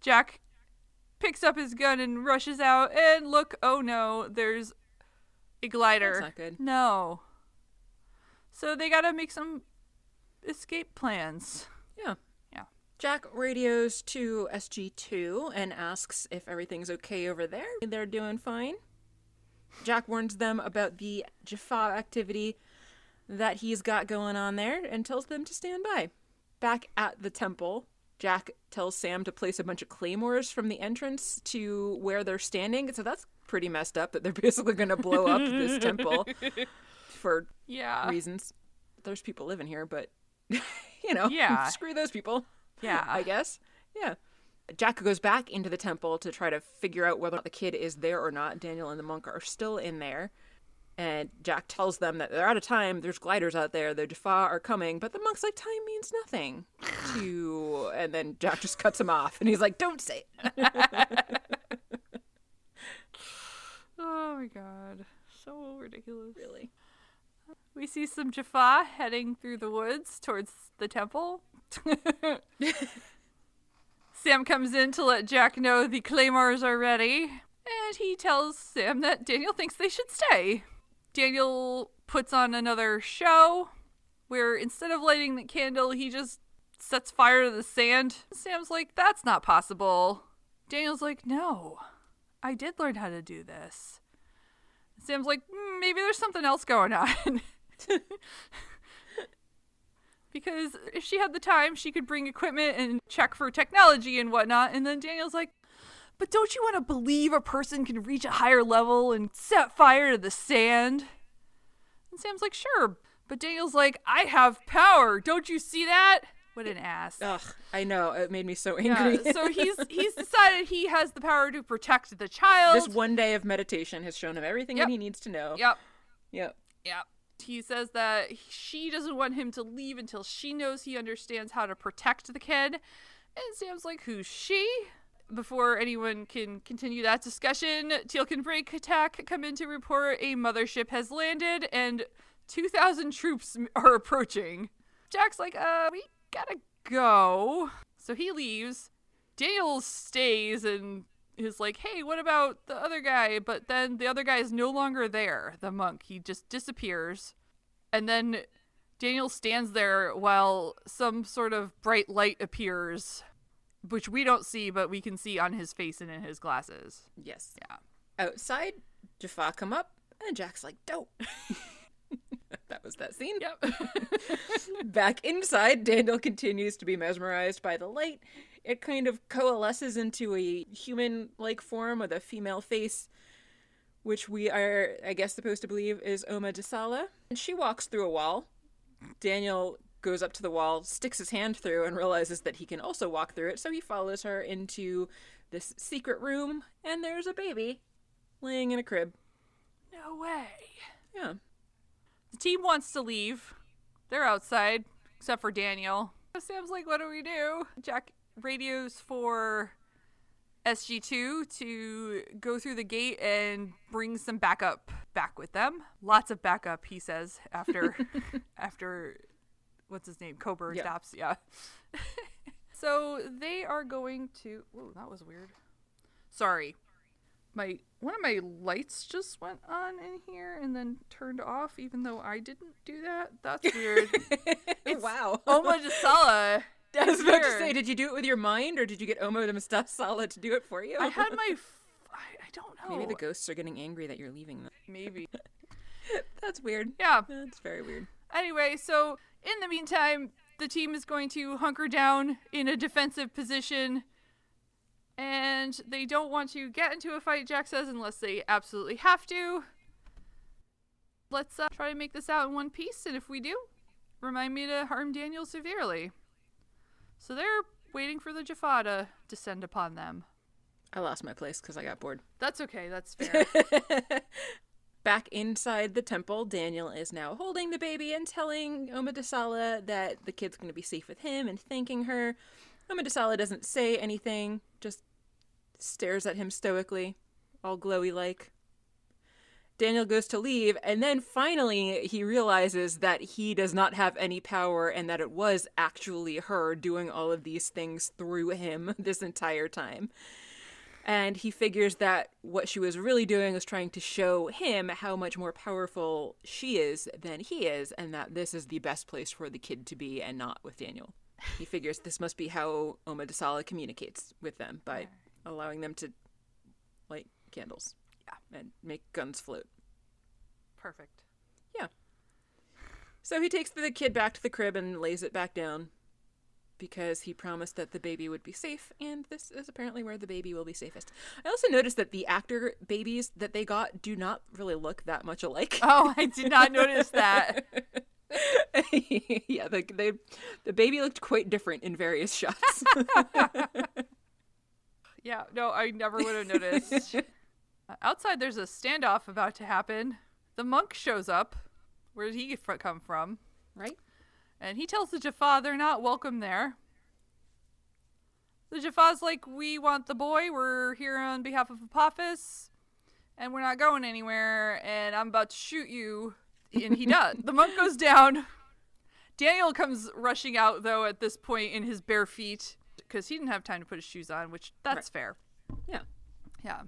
A: Jack picks up his gun and rushes out. And look, oh no, there's a glider.
B: That's not good.
A: No. So they gotta make some escape plans.
B: Yeah.
A: Yeah.
B: Jack radios to SG2 and asks if everything's okay over there. They're doing fine. Jack warns them about the Jaffa activity that he's got going on there and tells them to stand by. Back at the temple, Jack tells Sam to place a bunch of claymores from the entrance to where they're standing. So that's pretty messed up that they're basically going to blow up this temple for
A: Yeah.
B: reasons. There's people living here, but you know,
A: Yeah.
B: screw those people.
A: Yeah.
B: I guess. Yeah. Jack goes back into the temple to try to figure out whether the kid is there or not. Daniel and the monk are still in there. And Jack tells them that they're out of time. There's gliders out there. The Jaffa are coming. But the monk's like, time means nothing to. And then Jack just cuts him off. And he's like, don't say it.
A: Oh my god. So ridiculous.
B: Really?
A: We see some Jaffa heading through the woods towards the temple. Sam comes in to let Jack know the claymores are ready, and he tells Sam that Daniel thinks they should stay. Daniel puts on another show where instead of lighting the candle, he just sets fire to the sand. Sam's like, that's not possible. Daniel's like, no, I did learn how to do this. Sam's like, "Mm, maybe there's something else going on. because if she had the time, she could bring equipment and check for technology and whatnot. And then Daniel's like, but don't you want to believe a person can reach a higher level and set fire to the sand? And Sam's like, sure. But Daniel's like, I have power. Don't you see that? What an ass.
B: Ugh, I know. It made me so angry.
A: Yeah, so he's he's decided he has the power to protect the child.
B: this one day of meditation has shown him everything
A: Yep.
B: that he needs to know.
A: Yep.
B: Yep.
A: Yep. He says that she doesn't want him to leave until she knows he understands how to protect the kid. And Sam's like, Who's she? Before anyone can continue that discussion, Teal'c and Bra'tac come in to report a mothership has landed and 2,000 troops are approaching. Jack's like, uh, we gotta go. So he leaves. Daniel stays and is like, hey, what about the other guy? But then the other guy is no longer there, the monk. He just disappears. And then Daniel stands there while some sort of bright light appears, which we don't see, but we can see on his face and in his glasses.
B: Yes.
A: Yeah.
B: Outside, Jaffa come up, and Jack's like, dope. that was that scene.
A: Yep.
B: Back inside, Daniel continues to be mesmerized by the light. It kind of coalesces into a human like form with a female face, which we are, I guess, supposed to believe is Oma Desala. And she walks through a wall. Daniel goes up to the wall, sticks his hand through, and realizes that he can also walk through it. So he follows her into this secret room, and there's a baby laying in a crib.
A: No way.
B: Yeah.
A: The team wants to leave. They're outside, except for Daniel. Sam's like, what do we do? Jack radios for SG2 to go through the gate and bring some backup back with them. Lots of backup, he says, after after what's his name? Coburn
B: Yeah.
A: stops, yeah. so they are going to Whoa, that was weird. Sorry. My one of my lights just went on in here and then turned off even though I didn't do that. That's weird.
B: Wow.
A: Oma Desala.
B: I was about to say, did you do it with your mind, or did you get Omo de Mustasala to do it for you?
A: I had my f- I, I don't know.
B: Maybe the ghosts are getting angry that you're leaving them.
A: Maybe.
B: That's weird.
A: Yeah.
B: That's very weird.
A: Anyway, so in the meantime, the team is going to hunker down in a defensive position. And they don't want to get into a fight, Jack says, unless they absolutely have to. Let's uh, try to make this out in one piece, and if we do, remind me to harm Daniel severely. So they're waiting for the Jaffa to descend upon them.
B: I lost my place because I got bored.
A: That's okay, that's fair.
B: Back inside the temple, Daniel is now holding the baby and telling Oma Desala that the kid's going to be safe with him and thanking her. Oma Desala doesn't say anything, just stares at him stoically, all glowy like. Daniel goes to leave, and then finally he realizes that he does not have any power and that it was actually her doing all of these things through him this entire time. And he figures that what she was really doing was trying to show him how much more powerful she is than he is, and that this is the best place for the kid to be and not with Daniel. He figures this must be how Oma Desala communicates with them by allowing them to light candles. And make guns float.
A: Perfect.
B: Yeah. So he takes the kid back to the crib and lays it back down because he promised that the baby would be safe, and this is apparently where the baby will be safest. I also noticed that the actor babies that they got do not really look that much alike.
A: Oh, I did not notice that.
B: yeah, the, they, the baby looked quite different in various shots.
A: Yeah, no, I never would have noticed. Outside, there's a standoff about to happen. The monk shows up. Where did he come from?
B: right?
A: And he tells the Jaffa they're not welcome there. The Jaffa's like, We want the boy. We're here on behalf of Apophis. And we're not going anywhere. And I'm about to shoot you. And he does. the monk goes down. Daniel comes rushing out, though, at this point in his bare feet. Because he didn't have time to put his shoes on, which that's fair.
B: Yeah.
A: Yeah.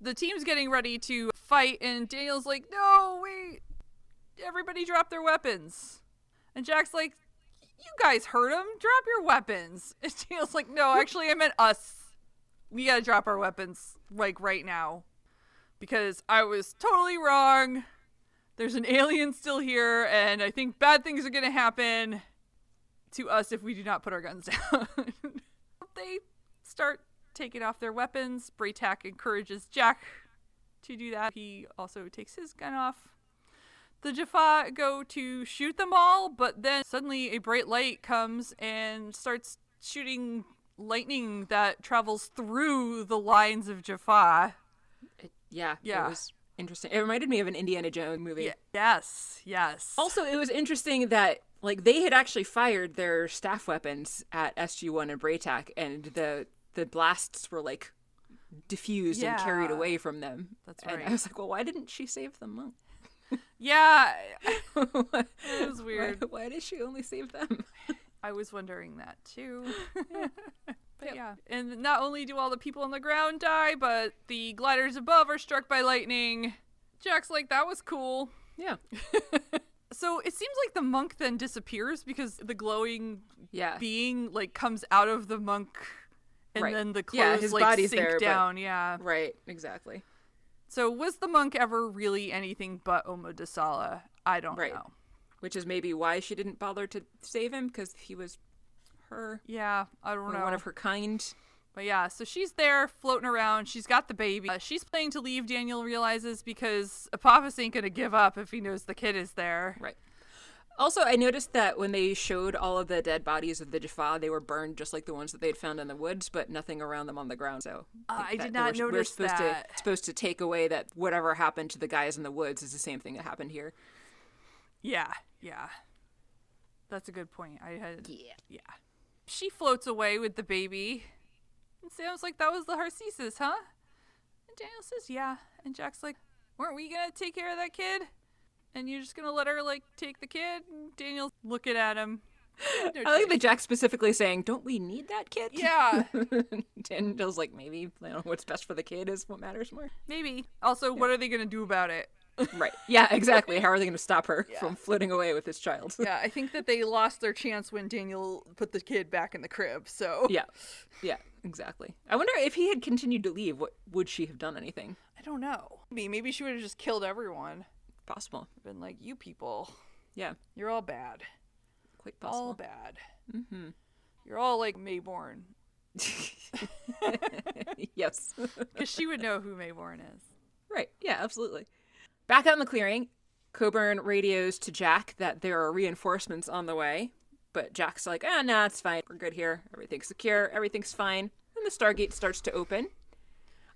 A: The team's getting ready to fight, and Daniel's like, no, wait. Everybody drop their weapons. And Jack's like, you guys heard him. Drop your weapons. And Daniel's like, no, actually, I meant us. We gotta drop our weapons, like, right now. Because I was totally wrong. There's an alien still here, and I think bad things are gonna happen to us if we do not put our guns down. they start taking off their weapons. Bra'tac encourages Jack to do that. He also takes his gun off. The Jaffa go to shoot them all, but then suddenly a bright light comes and starts shooting lightning that travels through the lines of Jaffa.
B: It- yeah.
A: Yeah.
B: It was interesting. It reminded me of an Indiana Jones movie.
A: Ye- Yes, yes.
B: Also, it was interesting that like they had actually fired their staff weapons at SG1 and Bra'tac, and the the blasts were like diffused and carried away from them.
A: That's
B: And
A: right.
B: I was like, well, why didn't she save the monk?
A: yeah,
B: it
A: was weird.
B: Why, why did she only save them?
A: I was wondering that too. but yeah. And not only do all the people on the ground die, but the gliders above are struck by lightning. Jack's like, that was cool.
B: yeah.
A: So it seems like the monk then disappears because the glowing
B: Yeah.
A: being like comes out of the monk and
B: Right.
A: then the clothes
B: Yeah, his
A: like
B: body's
A: sink
B: there, but-
A: down. Yeah.
B: Right. Exactly.
A: So was the monk ever really anything but Oma Desala? I don't
B: Right.
A: know.
B: Which is maybe why she didn't bother to save him because he was her
A: Yeah, I don't know.
B: one of her kind.
A: But yeah, so she's there floating around. She's got the baby. Uh, she's planning to leave, Daniel realizes, because Apophis ain't going to give up if he knows the kid is there.
B: Right. Also, I noticed that when they showed all of the dead bodies of the Jaffa, they were burned just like the ones that they'd found in the woods, but nothing around them on the ground. So
A: Uh, I did not
B: were, we're supposed
A: that.
B: To, supposed to take away that whatever happened to the guys in the woods is the same thing that happened here.
A: Yeah, yeah. That's a good point. I had
B: Yeah.
A: yeah. She floats away with the baby. And Sam's like, that was the Harcesis, huh? And Daniel says, yeah. And Jack's like, weren't we gonna take care of that kid? And you're just gonna let her like take the kid? And Daniel's looking at him.
B: I like that Jack specifically saying, "Don't we need that kid?"
A: Yeah,
B: Daniel's like, maybe you know, what's best for the kid is what matters more.
A: maybe. Also, what are they gonna do about it?
B: right. Yeah. Exactly. How are they going to stop her from floating away with this child?
A: Yeah, I think that they lost their chance when Daniel put the kid back in the crib. So
B: yeah. Yeah. Exactly. I wonder if he had continued to leave, what would she have done? Anything
A: I don't know. Maybe maybe she would have just killed everyone.
B: Possible?
A: Been like, you people,
B: Yeah.
A: you're all bad.
B: Quite possible.
A: all bad. Mm-hmm. You're all like Maybourne,
B: yes.
A: because she would know who Maybourne is.
B: Right. Yeah, absolutely. Back out in the clearing, Coburn radios to Jack that there are reinforcements on the way. But Jack's like, ah, nah, it's fine. We're good here. Everything's secure. Everything's fine. And the Stargate starts to open.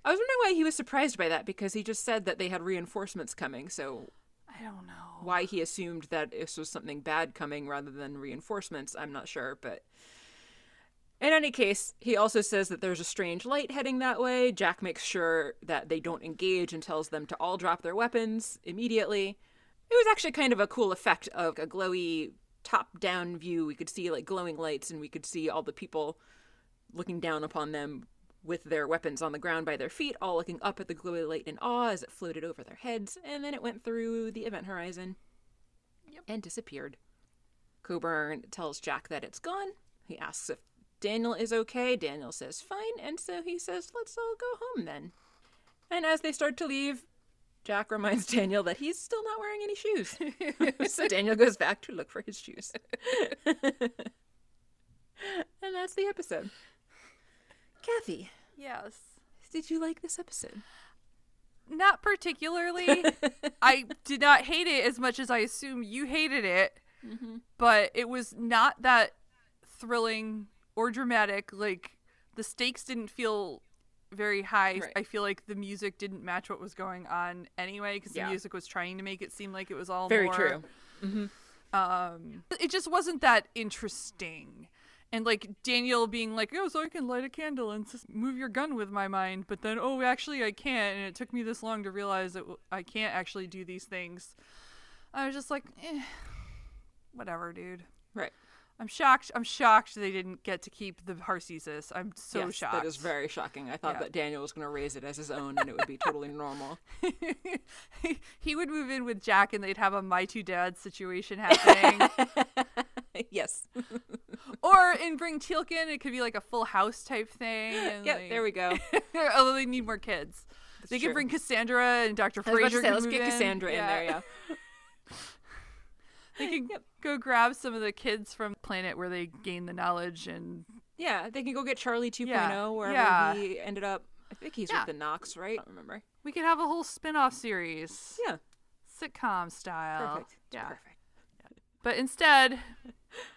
B: I was wondering why he was surprised by that because he just said that they had reinforcements coming. So
A: I don't know.
B: why he assumed that this was something bad coming rather than reinforcements, I'm not sure. But in any case, he also says that there's a strange light heading that way. Jack makes sure that they don't engage and tells them to all drop their weapons immediately. It was actually kind of a cool effect of a glowy top down view. We could see like glowing lights and we could see all the people looking down upon them with their weapons on the ground by their feet, all looking up at the glowy light in awe as it floated over their heads, and then it went through the event horizon and disappeared. Coburn tells Jack that it's gone. He asks if Daniel is okay. Daniel says fine, and so he says, let's all go home then. And as they start to leave, Jack reminds Daniel that he's still not wearing any shoes. so Daniel goes back to look for his shoes. and that's the episode. Kathy,
A: Yes.
B: did you like this episode?
A: Not particularly. I did not hate it as much as I assume you hated it, but it was not that thrilling or dramatic. Like the stakes didn't feel very high.
B: Right.
A: I feel like the music didn't match what was going on anyway because
B: Yeah.
A: the music was trying to make it seem like it was all
B: Very
A: more-
B: true.
A: um it just wasn't that interesting and like daniel being like oh so i can light a candle and just move your gun with my mind but then oh actually i can't and it took me this long to realize that w- i can't actually do these things i was just like eh, whatever dude
B: Right.
A: i'm shocked i'm shocked they didn't get to keep the harcesis i'm so
B: yes,
A: shocked
B: That is very shocking. I thought
A: Yeah.
B: that Daniel was going to raise it as his own and it would be totally normal.
A: he would move in with jack and they'd have a my two dads situation happening
B: yes.
A: or in bring teal'c it could be like a full house type thing and
B: Yeah,
A: like-
B: there we go.
A: Although oh, they need more kids. they
B: true.
A: could bring Cassandra and Dr.
B: I Fraiser. say, let's get
A: in.
B: Cassandra in there, yeah.
A: They can go grab some of the kids from planet where they gain the knowledge and
B: Yeah, they can go get Charlie 2.0
A: Yeah,
B: wherever
A: yeah.
B: he ended up. I think he's
A: Yeah.
B: with the Nox, right? I don't remember.
A: we could have a whole spin-off series.
B: Yeah,
A: Sitcom style.
B: perfect.
A: Yeah.
B: Perfect.
A: But instead,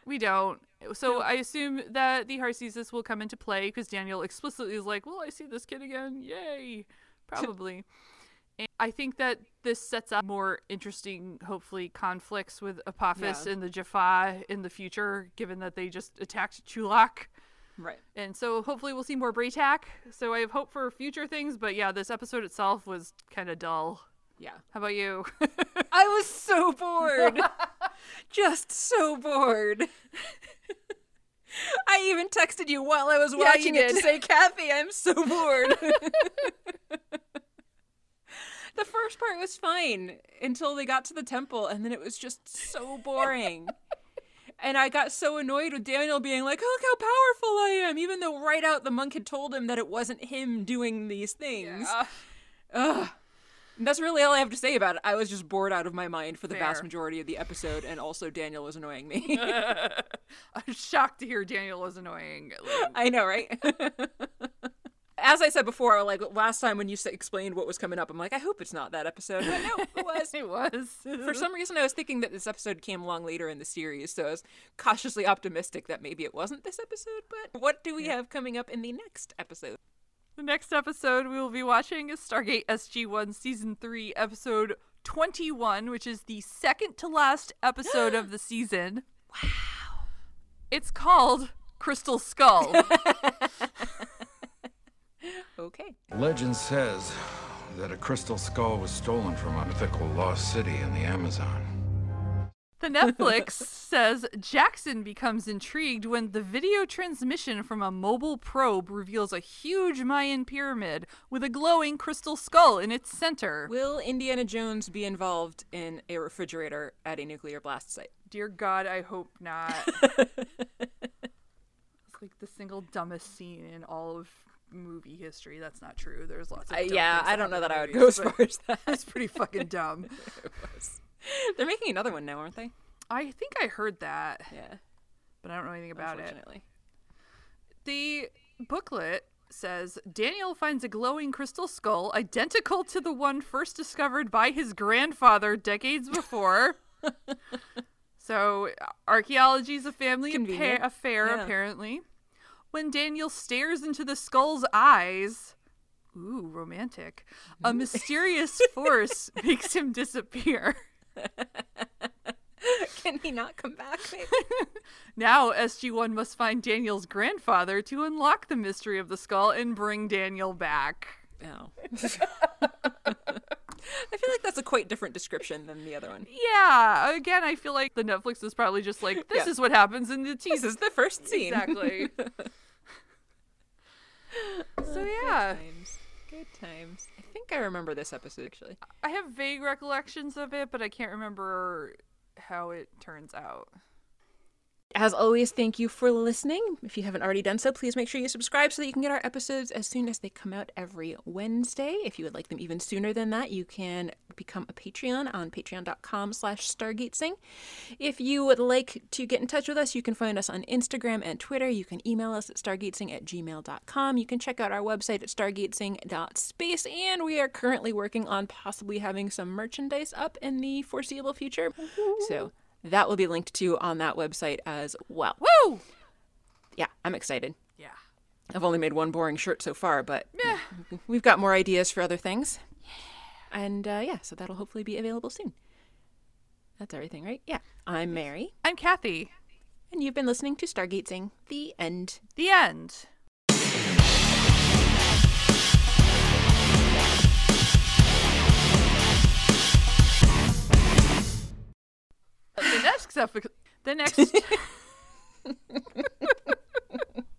A: we don't. So I assume that the Harcesis will come into play because Daniel explicitly is like, "Well, I see this kid again. Yay!" Probably. and I think that this sets up more interesting, hopefully, conflicts with Apophis
B: Yeah.
A: and the Jaffa in the future, given that they just attacked Chulak.
B: Right.
A: And so hopefully we'll see more Bra'tac. So I have hope for future things. But yeah, this episode itself was kind of dull.
B: Yeah.
A: How about you?
B: I was so bored. Just so bored. I even texted you while I was
A: Yeah, you
B: watching it to
A: did.
B: say, Kathy, I'm so bored. the first part was fine until they got to the temple, and then it was just so boring. And I got so annoyed with Daniel being like, look how powerful I am, even though right out the monk had told him that it wasn't him doing these things. Ugh. And That's really all I have to say about it. I was just bored out of my mind for the vast majority of the episode, and also Daniel was annoying me.
A: I'm shocked to hear Daniel was annoying. Like,
B: I know, right? as I said before, like last time when you s- explained what was coming up, I'm like, I hope it's not that episode. But no, it was.
A: it was.
B: For some reason, I was thinking that this episode came along later in the series, so I was cautiously optimistic that maybe it wasn't this episode. But what do we have coming up in the next episode?
A: The next episode we will be watching is Stargate SG1 Season 3, Episode 21, which is the second to last episode of the season. Wow. It's called Crystal Skull.
B: Okay.
E: Legend says that a crystal skull was stolen from a mythical lost city in the Amazon.
A: The Netflix says Jackson becomes intrigued when the video transmission from a mobile probe reveals a huge Mayan pyramid with a glowing crystal skull in its center.
B: Will Indiana Jones be involved in a refrigerator at a nuclear blast site?
A: Dear God, I hope not. it's like the single dumbest scene in all of movie history. That's not true. There's lots of
B: Uh, yeah, I don't know that I would go as far as that.
A: That's pretty fucking dumb.
B: They're making another one now, aren't they?
A: I think I heard that,
B: Yeah.
A: but I don't know anything about it.
B: Unfortunately.
A: The booklet says Daniel finds a glowing crystal skull identical to the one first discovered by his grandfather decades before. so, archaeology is a family
B: Convenient.
A: affair,
B: Yeah.
A: apparently. When Daniel stares into the skull's eyes, ooh, romantic, a mysterious force makes him disappear.
B: Can he not come back? Maybe?
A: Now, SG1 must find Daniel's grandfather to unlock the mystery of the skull and bring Daniel back.
B: No. Oh. I feel like that's a quite different description than the other one.
A: Yeah, again, I feel like the Netflix is probably just like, this
B: Yeah.
A: is what happens in the
B: This is the first scene.
A: Exactly. so, yeah, Good
B: Times. Good times. I think I remember this episode actually.
A: I have vague recollections of it, but I can't remember how it turns out.
B: As always, thank you for listening. If you haven't already done so, please make sure you subscribe so that you can get our episodes as soon as they come out every Wednesday. If you would like them even sooner than that, you can become a Patreon on patreon.com slash stargatesing. If you would like to get in touch with us, you can find us on Instagram and Twitter. You can email us at stargatesing at gmail.com. You can check out our website at stargatesing.space, and we are currently working on possibly having some merchandise up in the foreseeable future. So that will be linked to on that website as well.
A: Woo!
B: Yeah, I'm excited.
A: Yeah.
B: I've only made one boring shirt so far, but
A: Yeah.
B: we've got more ideas for other things. And uh, yeah, so that'll hopefully be available soon. That's everything, right? Yeah. I'm Mary,
A: I'm Kathy.
B: and you've been listening to Stargate Sing, The End.
A: The end. The next episode. The next.